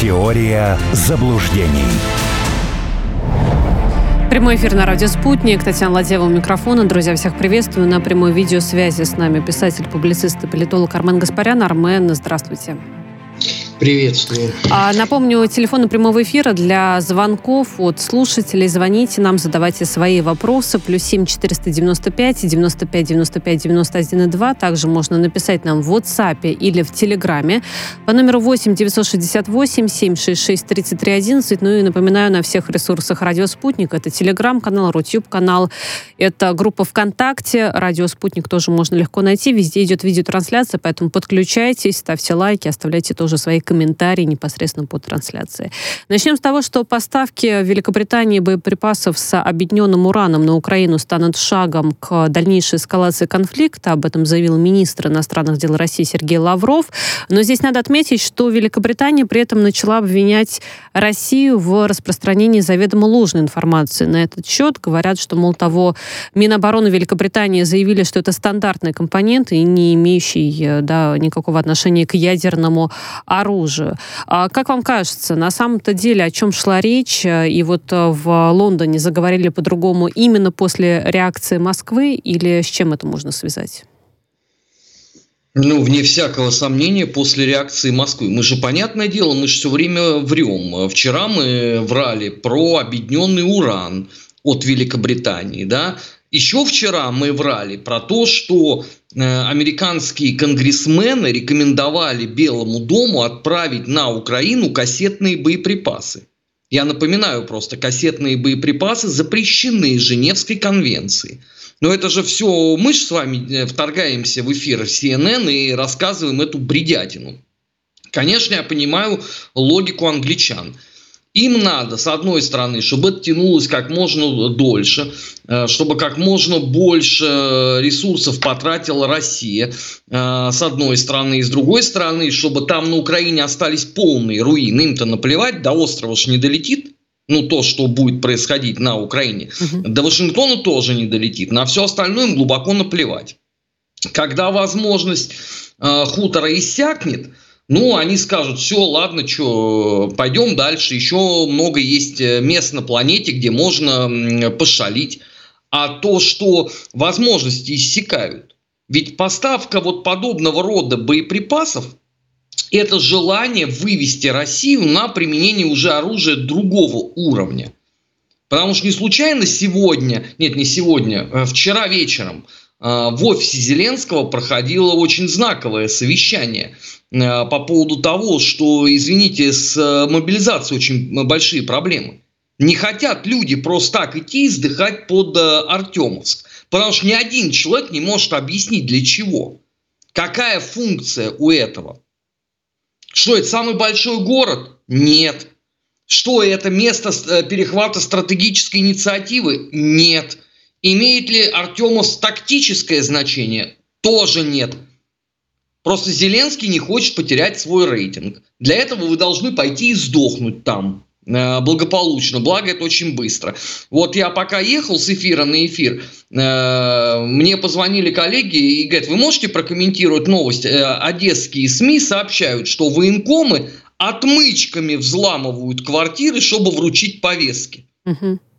Теория заблуждений. Прямой эфир на радио «Спутник». Татьяна Ладева у микрофона. Друзья, всех приветствую. На прямой видеосвязи с нами писатель, публицист и политолог Армен Гаспарян. Армен, здравствуйте. Приветствую. А, напомню, телефон прямого эфира для звонков от слушателей. Звоните нам, задавайте свои вопросы. Плюс семь четыреста девяносто пять девяносто пять девяносто пять девяносто один и два. Также можно написать нам в WhatsApp или в Телеграме по номеру восемь девятьсот шестьдесят восемь семь шесть шесть тридцать три одиннадцать. Ну и напоминаю, на всех ресурсах Радио Спутник. Это Телеграм-канал, Рутюб-канал. Это группа ВКонтакте. Радио Спутник тоже можно легко найти. Везде идет видеотрансляция, поэтому подключайтесь, ставьте лайки, оставляйте тоже свои комментарий непосредственно по трансляции. Начнем с того, что поставки Великобритании боеприпасов с объединенным ураном на Украину станут шагом к дальнейшей эскалации конфликта. Об этом заявил министр иностранных дел России Сергей Лавров. Но здесь надо отметить, что Великобритания при этом начала обвинять Россию в распространении заведомо ложной информации на этот счет. Говорят, что, мол, того Минобороны Великобритании заявили, что это стандартный компонент и не имеющий э, да, никакого отношения к ядерному оружию оружию. А как вам кажется, на самом-то деле о чем шла речь? И вот э, в Лондоне заговорили по-другому именно после реакции Москвы или с чем это можно связать? Ну, вне всякого сомнения, после реакции Москвы. Мы же, понятное дело, мы же все время врем. Вчера мы врали про объединенный уран от Великобритании, да, еще вчера мы врали про то, что э, американские конгрессмены рекомендовали Белому дому отправить на Украину кассетные боеприпасы. Я напоминаю просто, кассетные боеприпасы запрещены Женевской конвенцией. Но это же все, мы же с вами э, вторгаемся в эфир CNN и рассказываем эту бредятину. Конечно, я понимаю логику англичан – им надо, с одной стороны, чтобы это тянулось как можно дольше, э, чтобы как можно больше ресурсов потратила Россия, э, с одной стороны, и с другой стороны, чтобы там на Украине остались полные руины. Им-то наплевать, до острова ж не долетит, ну, то, что будет происходить на Украине. Угу. До Вашингтона тоже не долетит. На все остальное им глубоко наплевать. Когда возможность э, хутора иссякнет, ну, они скажут, все, ладно, что, пойдем дальше, еще много есть э, мест на планете, где можно пошалить. А то, что возможности иссякают, ведь поставка вот подобного рода боеприпасов – это желание вывести Россию на применение уже оружия другого уровня. Потому что не случайно сегодня, нет, не сегодня, а вчера вечером – в офисе Зеленского проходило очень знаковое совещание а, по поводу того, что, извините, с э, мобилизацией очень большие проблемы. Не хотят люди просто так идти и сдыхать под э, Артемовск. Потому что ни один человек не может объяснить, для чего. Какая функция у этого? Что это самый большой город? Нет. Что это место э, перехвата стратегической инициативы? Нет. Имеет ли Артемов тактическое значение? Тоже нет. Просто Зеленский не хочет потерять свой рейтинг. Для этого вы должны пойти и сдохнуть там э, благополучно, благо это очень быстро. Вот я пока ехал с эфира на эфир, э, мне позвонили коллеги и говорят, вы можете прокомментировать новость? Э, одесские СМИ сообщают, что военкомы отмычками взламывают квартиры, чтобы вручить повестки.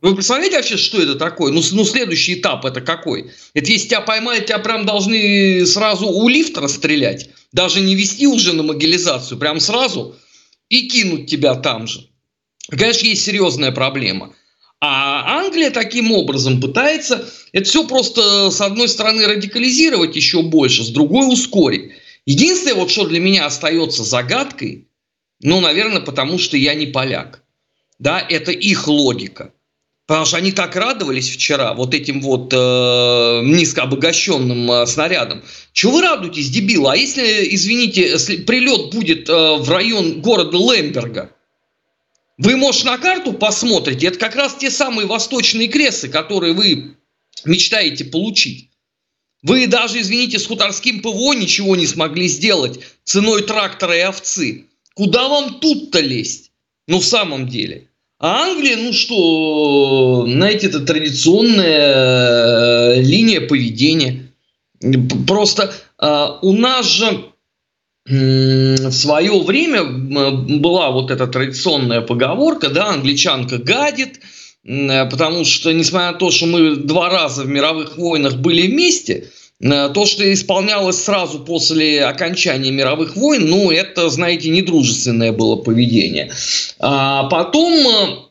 Вы представляете вообще, что это такое? Ну, ну, следующий этап это какой? Это если тебя поймают, тебя прям должны сразу у лифта расстрелять. Даже не вести уже на могилизацию, прям сразу и кинуть тебя там же. Конечно, есть серьезная проблема. А Англия таким образом пытается это все просто с одной стороны радикализировать еще больше, с другой ускорить. Единственное, вот что для меня остается загадкой, ну, наверное, потому что я не поляк. Да, это их логика. Потому что они так радовались вчера вот этим вот э, низкообогащенным э, снарядом. Чего вы радуетесь, дебилы? А если, извините, если прилет будет э, в район города Лемберга? Вы, может, на карту посмотрите? Это как раз те самые восточные кресы, которые вы мечтаете получить. Вы даже, извините, с хуторским ПВО ничего не смогли сделать ценой трактора и овцы. Куда вам тут-то лезть? Ну, в самом деле. А Англия, ну что, знаете, это традиционная э, линия поведения. Просто э, у нас же в свое время была вот эта традиционная поговорка, да, англичанка гадит, потому что, несмотря на то, что мы два раза в мировых войнах были вместе, то, что исполнялось сразу после окончания мировых войн, ну, это, знаете, недружественное было поведение. А потом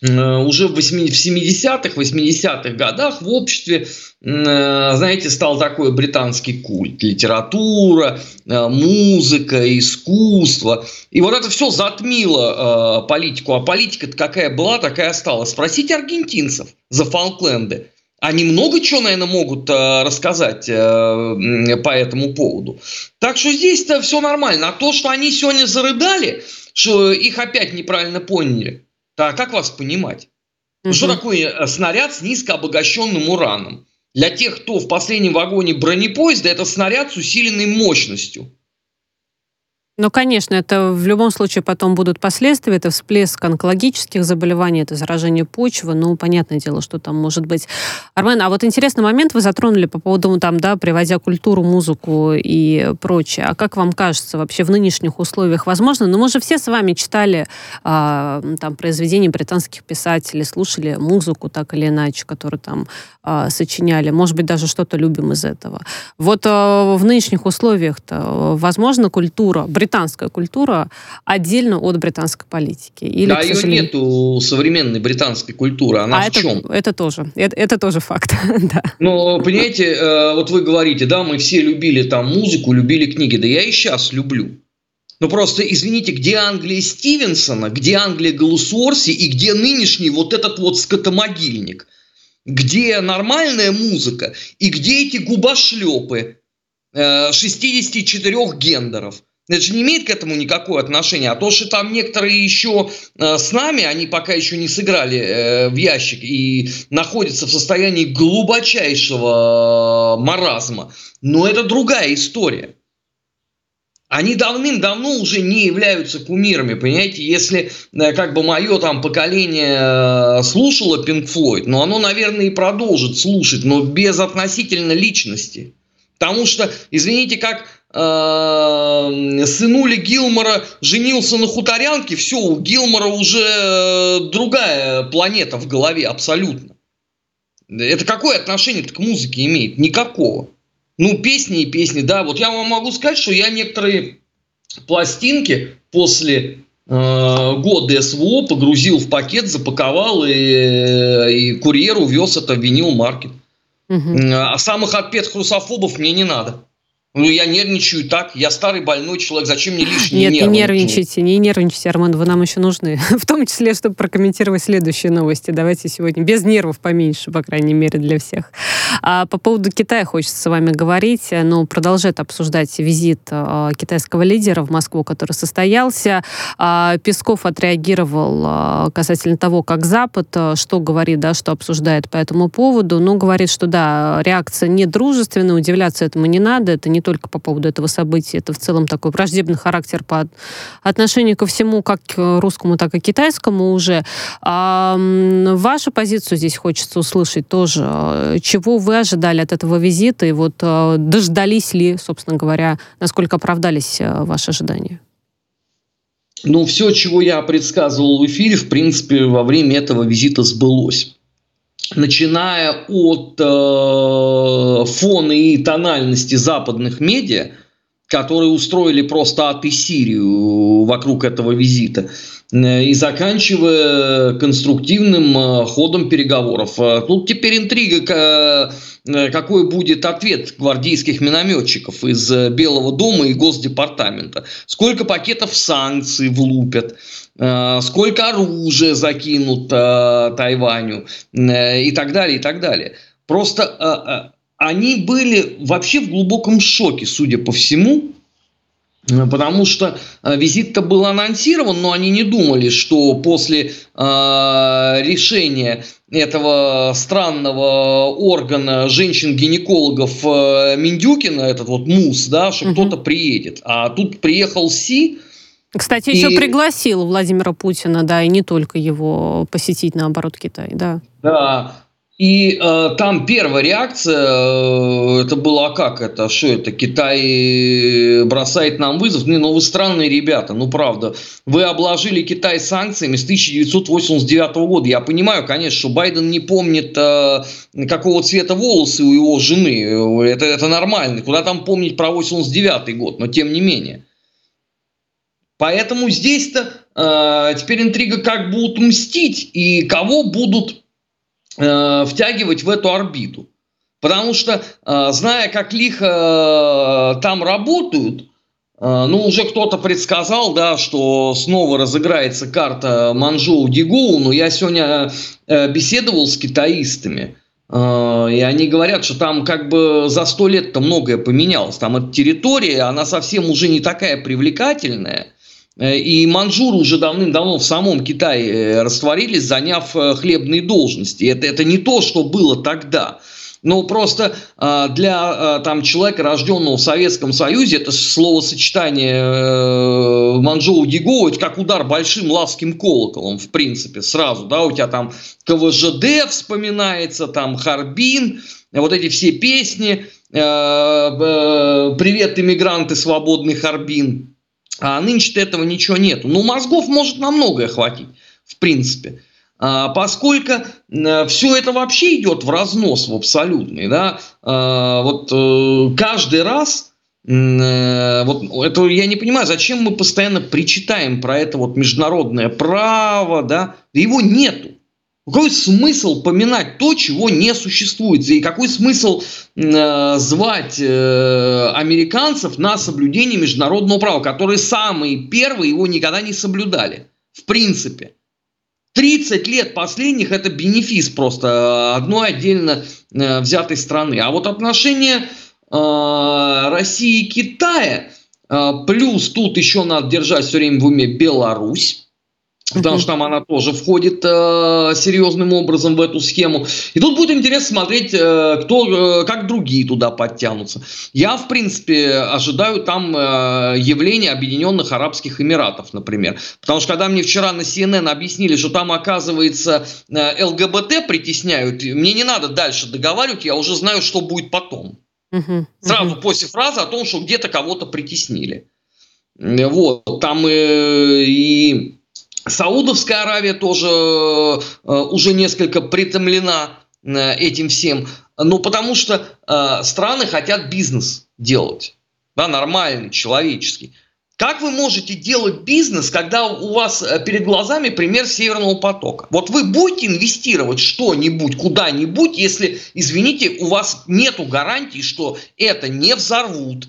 Э, уже в 70-х, 80-х годах в обществе, э, знаете, стал такой британский культ. Литература, э, музыка, искусство. И вот это все затмило политику. А политика какая была, такая осталась. Спросите аргентинцев за Фолкленды. Они много чего, наверное, могут рассказать по этому поводу. Так что здесь-то все нормально. А то, что они сегодня зарыдали, что их опять неправильно поняли – а как вас понимать? Угу. Что такое э, снаряд с низкообогащенным ураном? Для тех, кто в последнем вагоне бронепоезда, это снаряд с усиленной мощностью. Ну, конечно, это в любом случае потом будут последствия. Это всплеск онкологических заболеваний, это заражение почвы. Ну, понятное дело, что там может быть. Армен, а вот интересный момент вы затронули по поводу, там, да, приводя культуру, музыку и прочее. А как вам кажется, вообще в нынешних условиях возможно? Ну, мы же все с вами читали а, там произведения британских писателей, слушали музыку так или иначе, которую там а, сочиняли. Может быть, даже что-то любим из этого. Вот а, в нынешних условиях-то возможно культура, британская культура отдельно от британской политики? Или, да, ее сожалению... нету современной британской культуры. Она а в это, чем? Это тоже, это, это тоже факт. да. Ну, понимаете, э, вот вы говорите, да, мы все любили там музыку, любили книги. Да я и сейчас люблю. Ну просто, извините, где Англия Стивенсона, где Англия Галусуорси и где нынешний вот этот вот скотомогильник? Где нормальная музыка и где эти губошлепы 64 э, гендеров? Это же не имеет к этому никакого отношения. А то, что там некоторые еще э, с нами, они пока еще не сыграли э, в ящик и находятся в состоянии глубочайшего маразма. Но это другая история. Они давным-давно уже не являются кумирами, понимаете, если э, как бы мое там поколение э, слушало Pink Floyd, но оно, наверное, и продолжит слушать, но без относительно личности. Потому что, извините, как э, сынули Гилмора женился на хуторянке, все, у Гилмора уже другая планета в голове абсолютно. Это какое отношение к музыке имеет? Никакого. Ну, песни и песни, да. Вот я вам могу сказать, что я некоторые пластинки после э, года СВО погрузил в пакет, запаковал и, и курьеру вез это в винил-маркет. Угу. А самых отпетых русофобов мне не надо. Ну, я нервничаю так, я старый больной человек, зачем мне лишние Нет, нервы? не нервничайте, не нервничайте, Арман, вы нам еще нужны. В том числе, чтобы прокомментировать следующие новости. Давайте сегодня без нервов поменьше, по крайней мере, для всех. А по поводу Китая хочется с вами говорить, но продолжает обсуждать визит а, китайского лидера в Москву, который состоялся. А, Песков отреагировал а, касательно того, как Запад, что говорит, да, что обсуждает по этому поводу. Ну, говорит, что да, реакция не дружественная, удивляться этому не надо, это не не только по поводу этого события, это в целом такой враждебный характер по отношению ко всему, как русскому, так и китайскому уже. А, вашу позицию здесь хочется услышать тоже. Чего вы ожидали от этого визита и вот а, дождались ли, собственно говоря, насколько оправдались а, ваши ожидания? Ну, все, чего я предсказывал в эфире, в принципе, во время этого визита сбылось начиная от э, фона и тональности западных медиа, которые устроили просто ад Сирию вокруг этого визита, э, и заканчивая конструктивным э, ходом переговоров. Э, тут теперь интрига, какой будет ответ гвардейских минометчиков из Белого дома и Госдепартамента. Сколько пакетов санкций влупят, сколько оружия закинут Тайваню и так далее, и так далее. Просто они были вообще в глубоком шоке, судя по всему, Потому что э, визит-то был анонсирован, но они не думали, что после э, решения этого странного органа женщин-гинекологов э, Миндюкина, этот вот МУС, да, что угу. кто-то приедет. А тут приехал Си. Кстати, и... еще пригласил Владимира Путина, да, и не только его посетить, наоборот, Китай, да. Да, И э, там первая реакция, э, это было, а как это, что это, Китай бросает нам вызов? Не, ну вы странные ребята, ну правда. Вы обложили Китай санкциями с 1989 года. Я понимаю, конечно, что Байден не помнит, э, какого цвета волосы у его жены. Это, это нормально. Куда там помнить про 89 год, но тем не менее. Поэтому здесь-то э, теперь интрига, как будут мстить и кого будут Э, втягивать в эту орбиту. Потому что, э, зная, как лихо э, там работают, ну, уже кто-то предсказал, да, что снова разыграется карта Манжоу Дигоу, но я сегодня беседовал с китаистами, и они говорят, что там как бы за сто лет-то многое поменялось. Там эта территория, она совсем уже не такая привлекательная – Э, и манжуры уже давным-давно в самом Китае э, растворились, заняв э, хлебные должности. Это, это не то, что было тогда. Но просто для там, человека, рожденного в Советском Союзе, это словосочетание Манчжоу Дигоу, это как удар большим лавским колоколом, в принципе, сразу. Да, у тебя там КВЖД вспоминается, там Харбин, вот эти все песни, «Привет, иммигранты, свободный Харбин», а нынче этого ничего нету. Ну, мозгов может на многое хватить, в принципе. А, поскольку а, все это вообще идет в разнос в абсолютный. Да? А, вот а, каждый раз а, вот это я не понимаю, зачем мы постоянно причитаем про это вот международное право, да? Его нету. Какой смысл поминать то, чего не существует? И какой смысл э, звать э, американцев на соблюдение международного права, которые самые первые его никогда не соблюдали? В принципе. 30 лет последних это бенефис просто одной отдельно э, взятой страны. А вот отношения э, России и Китая, э, плюс тут еще надо держать все время в уме Беларусь, потому что там она тоже входит э, серьезным образом в эту схему. И тут будет интересно смотреть, э, кто, э, как другие туда подтянутся. Я, в принципе, ожидаю там э, явления Объединенных Арабских Эмиратов, например. Потому что когда мне вчера на CNN объяснили, что там, оказывается, э, ЛГБТ притесняют, мне не надо дальше договаривать, я уже знаю, что будет потом. Сразу после фразы о том, что где-то кого-то притеснили. Вот, там э, и Саудовская Аравия тоже э, уже несколько притомлена э, этим всем. Ну, потому что э, страны хотят бизнес делать. Да, нормальный, человеческий. Как вы можете делать бизнес, когда у вас перед глазами пример Северного потока? Вот вы будете инвестировать что-нибудь куда-нибудь, если, извините, у вас нету гарантии, что это не взорвут,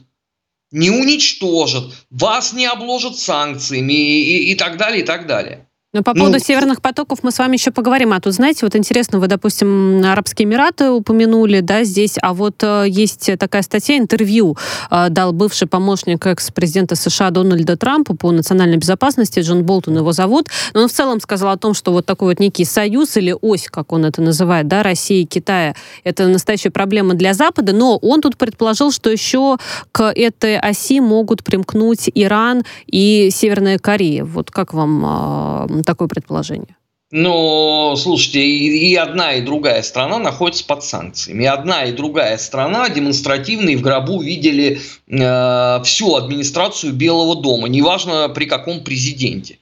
не уничтожат, вас не обложат санкциями и, и, и так далее, и так далее. Но по поводу ну, северных потоков мы с вами еще поговорим. А тут, знаете, вот интересно, вы, допустим, Арабские Эмираты упомянули, да, здесь, а вот э, есть такая статья, интервью э, дал бывший помощник экс-президента США Дональда Трампа по национальной безопасности, Джон Болтон его зовут, но он в целом сказал о том, что вот такой вот некий союз или ось, как он это называет, да, России и Китая, это настоящая проблема для Запада, но он тут предположил, что еще к этой оси могут примкнуть Иран и Северная Корея. Вот как вам э, такое предположение? Ну, слушайте, и, и одна, и другая страна находятся под санкциями. И одна, и другая страна демонстративно и в гробу видели э, всю администрацию Белого дома, неважно при каком президенте.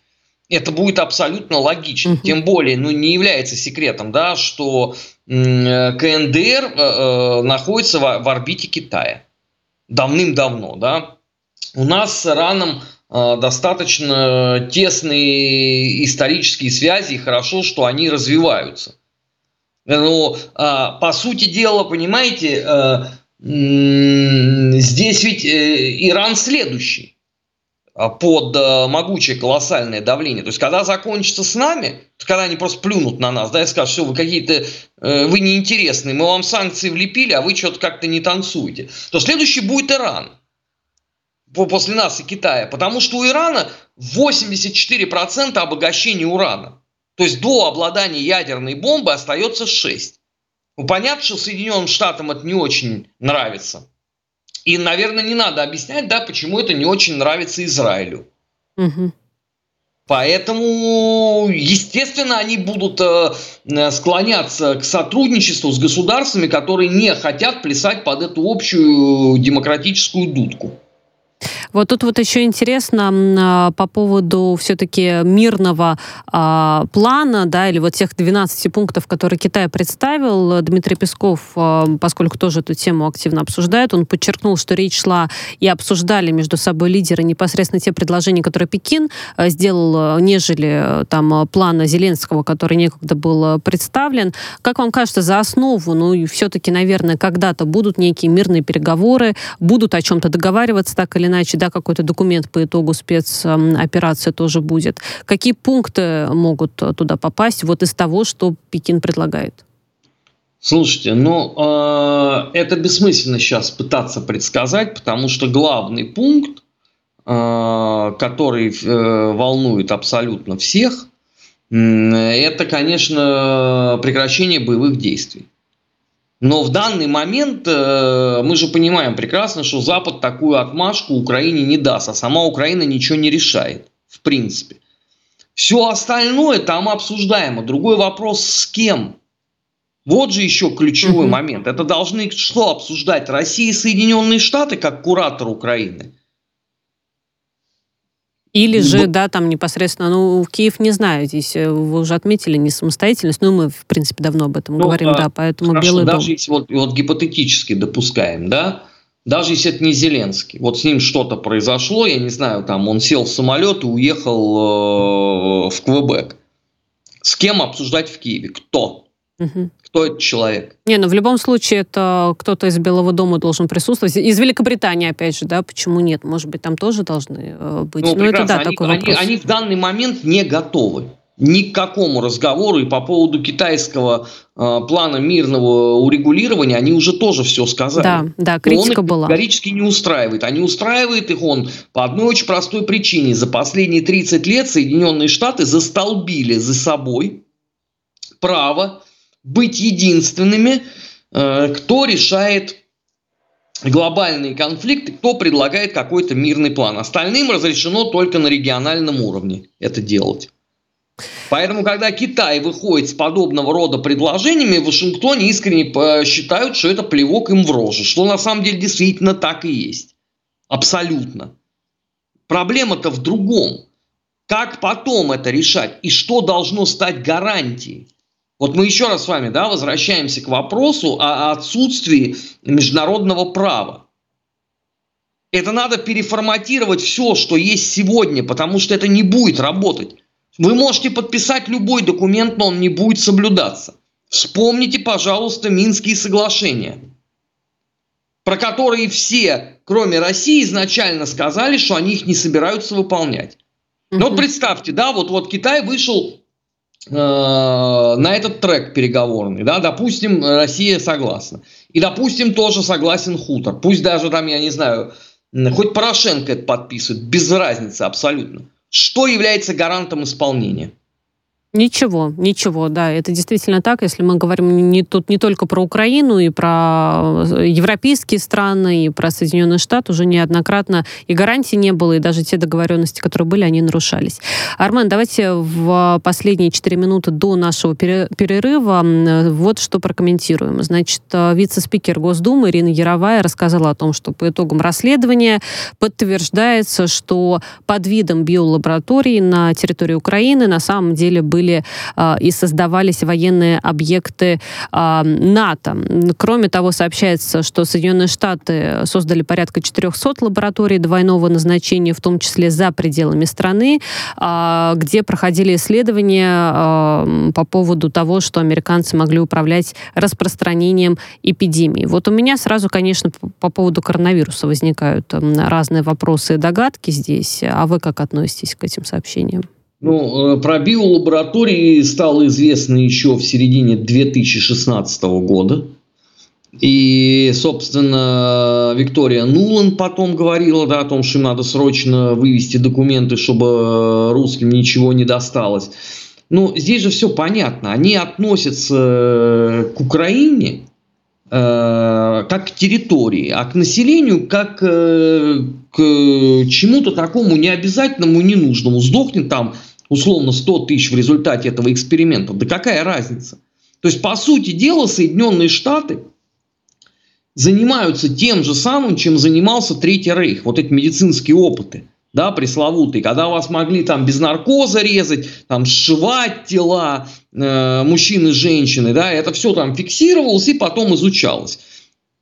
Это будет абсолютно логично. Угу. Тем более, ну, не является секретом, да, что э, КНДР э, э, находится в, в орбите Китая. Давным-давно, да. У нас с Ираном достаточно тесные исторические связи, и хорошо, что они развиваются. Но, э, по сути дела, понимаете, э, здесь ведь Иран следующий под могучее колоссальное давление. То есть, когда закончится с нами, когда они просто плюнут на нас, да, и скажут, что вы какие-то, вы неинтересные, мы вам санкции влепили, а вы что-то как-то не танцуете, то следующий будет Иран после нас и Китая, потому что у Ирана 84% обогащения урана. То есть до обладания ядерной бомбой остается 6. Ну, понятно, что Соединенным Штатам это не очень нравится. И, наверное, не надо объяснять, да, почему это не очень нравится Израилю. Угу. Поэтому, естественно, они будут э, склоняться к сотрудничеству с государствами, которые не хотят плясать под эту общую демократическую дудку. Вот тут вот еще интересно а, по поводу все-таки мирного а, плана, да, или вот тех 12 пунктов, которые Китай представил. Дмитрий Песков, а, поскольку тоже эту тему активно обсуждает, он подчеркнул, что речь шла и обсуждали между собой лидеры непосредственно те предложения, которые Пекин а, сделал, нежели там плана Зеленского, который некогда был представлен. Как вам кажется, за основу, ну и все-таки, наверное, когда-то будут некие мирные переговоры, будут о чем-то договариваться так или иначе, да, какой-то документ по итогу спецоперации тоже будет. Какие пункты могут туда попасть вот из того, что Пекин предлагает? Слушайте, ну э, это бессмысленно сейчас пытаться предсказать, потому что главный пункт, э, который э, волнует абсолютно всех, э, это, конечно, прекращение боевых действий. Но в данный момент э, мы же понимаем прекрасно, что Запад такую отмашку Украине не даст, а сама Украина ничего не решает, в принципе. Все остальное там обсуждаемо. Другой вопрос с кем. Вот же еще ключевой момент. Это должны что обсуждать? Россия и Соединенные Штаты как куратор Украины? Или же, да, там непосредственно, ну, Киев, не знаю, здесь э, вы уже отметили не самостоятельность, но мы, в принципе, давно об этом ну, говорим, а, да, поэтому хорошо, Белый даже дом. если вот, вот гипотетически допускаем, да, даже если это не Зеленский, вот с ним что-то произошло, я не знаю, там он сел в самолет и уехал э, в Квебек. С кем обсуждать в Киеве? Кто? Угу. Кто этот человек? Не, ну в любом случае это кто-то из Белого дома должен присутствовать. Из Великобритании, опять же, да, почему нет? Может быть, там тоже должны э, быть. Ну, Но это да, они, такой вопрос. Они, они в данный момент не готовы ни к какому разговору и по поводу китайского э, плана мирного урегулирования они уже тоже все сказали. Да, да, критика он их была. категорически не устраивает. А не устраивает их он по одной очень простой причине. За последние 30 лет Соединенные Штаты застолбили за собой право быть единственными, э, кто решает глобальные конфликты, кто предлагает какой-то мирный план. Остальным разрешено только на региональном уровне это делать. Поэтому, когда Китай выходит с подобного рода предложениями, в Вашингтоне искренне считают, что это плевок им в рожу, что на самом деле действительно так и есть. Абсолютно. Проблема-то в другом. Как потом это решать и что должно стать гарантией? Вот мы еще раз с вами да, возвращаемся к вопросу о отсутствии международного права. Это надо переформатировать все, что есть сегодня, потому что это не будет работать. Вы можете подписать любой документ, но он не будет соблюдаться. Вспомните, пожалуйста, Минские соглашения, про которые все, кроме России, изначально сказали, что они их не собираются выполнять. Но вот представьте, да, вот, вот Китай вышел на этот трек переговорный, да, допустим, Россия согласна. И, допустим, тоже согласен хутор. Пусть даже там, я не знаю, хоть Порошенко это подписывает, без разницы абсолютно. Что является гарантом исполнения? Ничего, ничего, да, это действительно так. Если мы говорим не, тут не только про Украину, и про э, европейские страны, и про Соединенные Штаты, уже неоднократно и гарантий не было, и даже те договоренности, которые были, они нарушались. Армен, давайте в последние четыре минуты до нашего перерыва вот что прокомментируем. Значит, э, вице-спикер Госдумы Ирина Яровая рассказала о том, что по итогам расследования подтверждается, что под видом биолаборатории на территории Украины на самом деле были были а, и создавались военные объекты а, НАТО. Кроме того, сообщается, что Соединенные Штаты создали порядка 400 лабораторий двойного назначения, в том числе за пределами страны, а, где проходили исследования по поводу того, что американцы могли управлять распространением эпидемии. Вот у меня сразу, конечно, по поводу коронавируса возникают разные вопросы и догадки здесь. А вы как относитесь к этим сообщениям? Ну, э, про биолаборатории стало известно еще в середине 2016 года. И, собственно, Виктория Нулан потом говорила да, о том, что им надо срочно вывести документы, чтобы русским ничего не досталось. Ну, здесь же все понятно. Они относятся к Украине э, как к территории, а к населению как э, к чему-то такому необязательному ненужному. Сдохнет там условно 100 тысяч в результате этого эксперимента, да какая разница? То есть, по сути дела, Соединенные Штаты занимаются тем же самым, чем занимался Третий Рейх, вот эти медицинские опыты – да, пресловутый, когда вас могли там без наркоза резать, там сшивать тела э, мужчин и женщины, да, это все там фиксировалось и потом изучалось.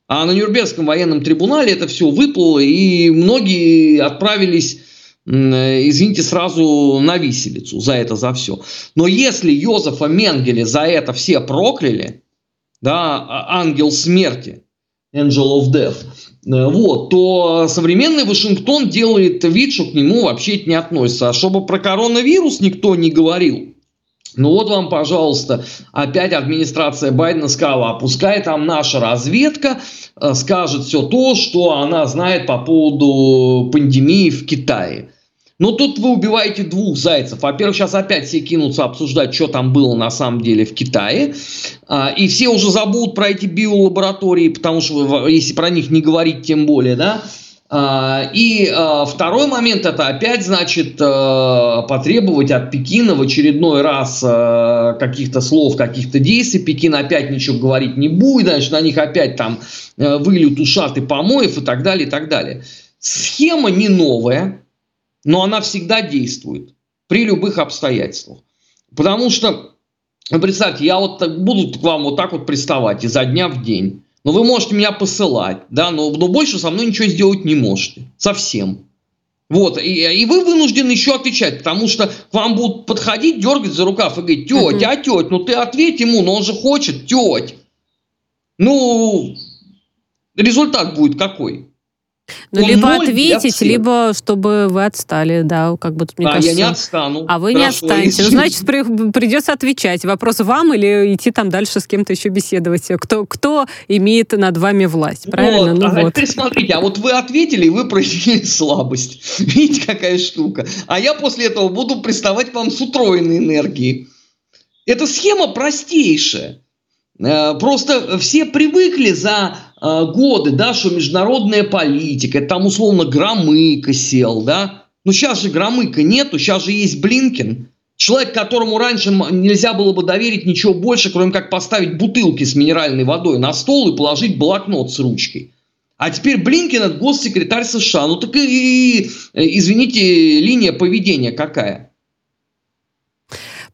А на Нюрнбергском военном трибунале это все выплыло, и многие отправились, э, извините, сразу на виселицу за это, за все. Но если Йозефа Менгеля за это все прокляли, да, а, ангел смерти, angel of death, Э, вот, то современный Вашингтон делает вид, что к нему вообще это не относится. А чтобы про коронавирус никто не говорил, ну вот вам, пожалуйста, опять администрация Байдена сказала, а пускай там наша разведка э, скажет все то, что она знает по поводу пандемии в Китае. Но тут вы убиваете двух зайцев. Во-первых, сейчас опять все кинутся обсуждать, что там было на самом деле в Китае. А, и все уже забудут про эти биолаборатории, потому что если про них не говорить, тем более, да. А, и а, второй момент это опять, значит, потребовать от Пекина в очередной раз каких-то слов, каких-то действий. Пекин опять ничего говорить не будет, значит, на них опять там выльют ушаты помоев и так далее, и так далее. Схема не новая, но она всегда действует при любых обстоятельствах. Потому что, представьте, я вот буду к вам вот так вот приставать изо дня в день. Но вы можете меня посылать, да, но, но больше со мной ничего сделать не можете. Совсем. Вот, и, и вы вынуждены еще отвечать, потому что к вам будут подходить, дергать за рукав и говорить, тетя, uh-huh. а тетя, ну ты ответь ему, но он же хочет, тетя. Ну, результат будет какой? Ну, Он либо ответить, либо чтобы вы отстали, да, как бы тут, мне а, кажется... я не отстану. А вы Хорошо, не отстанете. Ну, значит, при, придется отвечать. Вопрос вам или идти там дальше с кем-то еще беседовать? Кто, кто имеет над вами власть, правильно? Вот. Ну, а вот. теперь смотрите, а вот вы ответили, и вы проявили слабость. Видите, какая штука? А я после этого буду приставать к вам с утроенной энергией. Эта схема простейшая. Э, просто все привыкли за э, годы, да, что международная политика, там условно Громыко сел, да. Но сейчас же Громыка нету, сейчас же есть Блинкин. Человек, которому раньше нельзя было бы доверить ничего больше, кроме как поставить бутылки с минеральной водой на стол и положить блокнот с ручкой. А теперь Блинкин это госсекретарь США. Ну так и извините, линия поведения какая?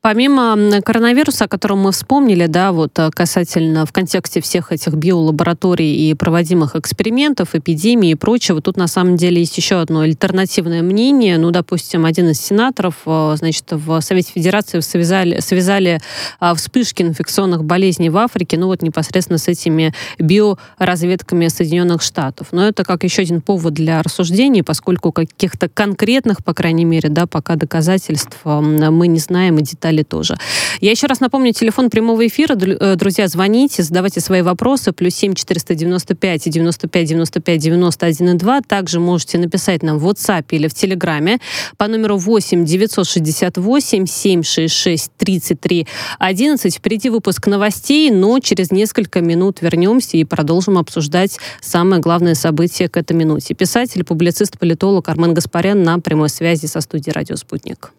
Помимо коронавируса, о котором мы вспомнили, да, вот э, касательно в контексте всех этих биолабораторий и проводимых экспериментов, эпидемии и прочего, тут на самом деле есть еще одно альтернативное мнение. Ну, допустим, один из сенаторов, э, значит, в Совете Федерации связали, связали э, вспышки инфекционных болезней в Африке, ну вот непосредственно с этими биоразведками Соединенных Штатов. Но это как еще один повод для рассуждений, поскольку каких-то конкретных, по крайней мере, да, пока доказательств мы не знаем и деталей далее тоже. Я еще раз напомню, телефон прямого эфира. Э, друзья, звоните, задавайте свои вопросы. Плюс 7 495 95 95 91 и 2. Также можете написать нам в WhatsApp или в Телеграме по номеру 8 968 766 33 11. Впереди выпуск новостей, но через несколько минут вернемся и продолжим обсуждать самое главное событие к этой минуте. Писатель, публицист, политолог Армен Гаспарян на прямой связи со студией «Радио Спутник».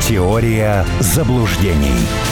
Теория заблуждений.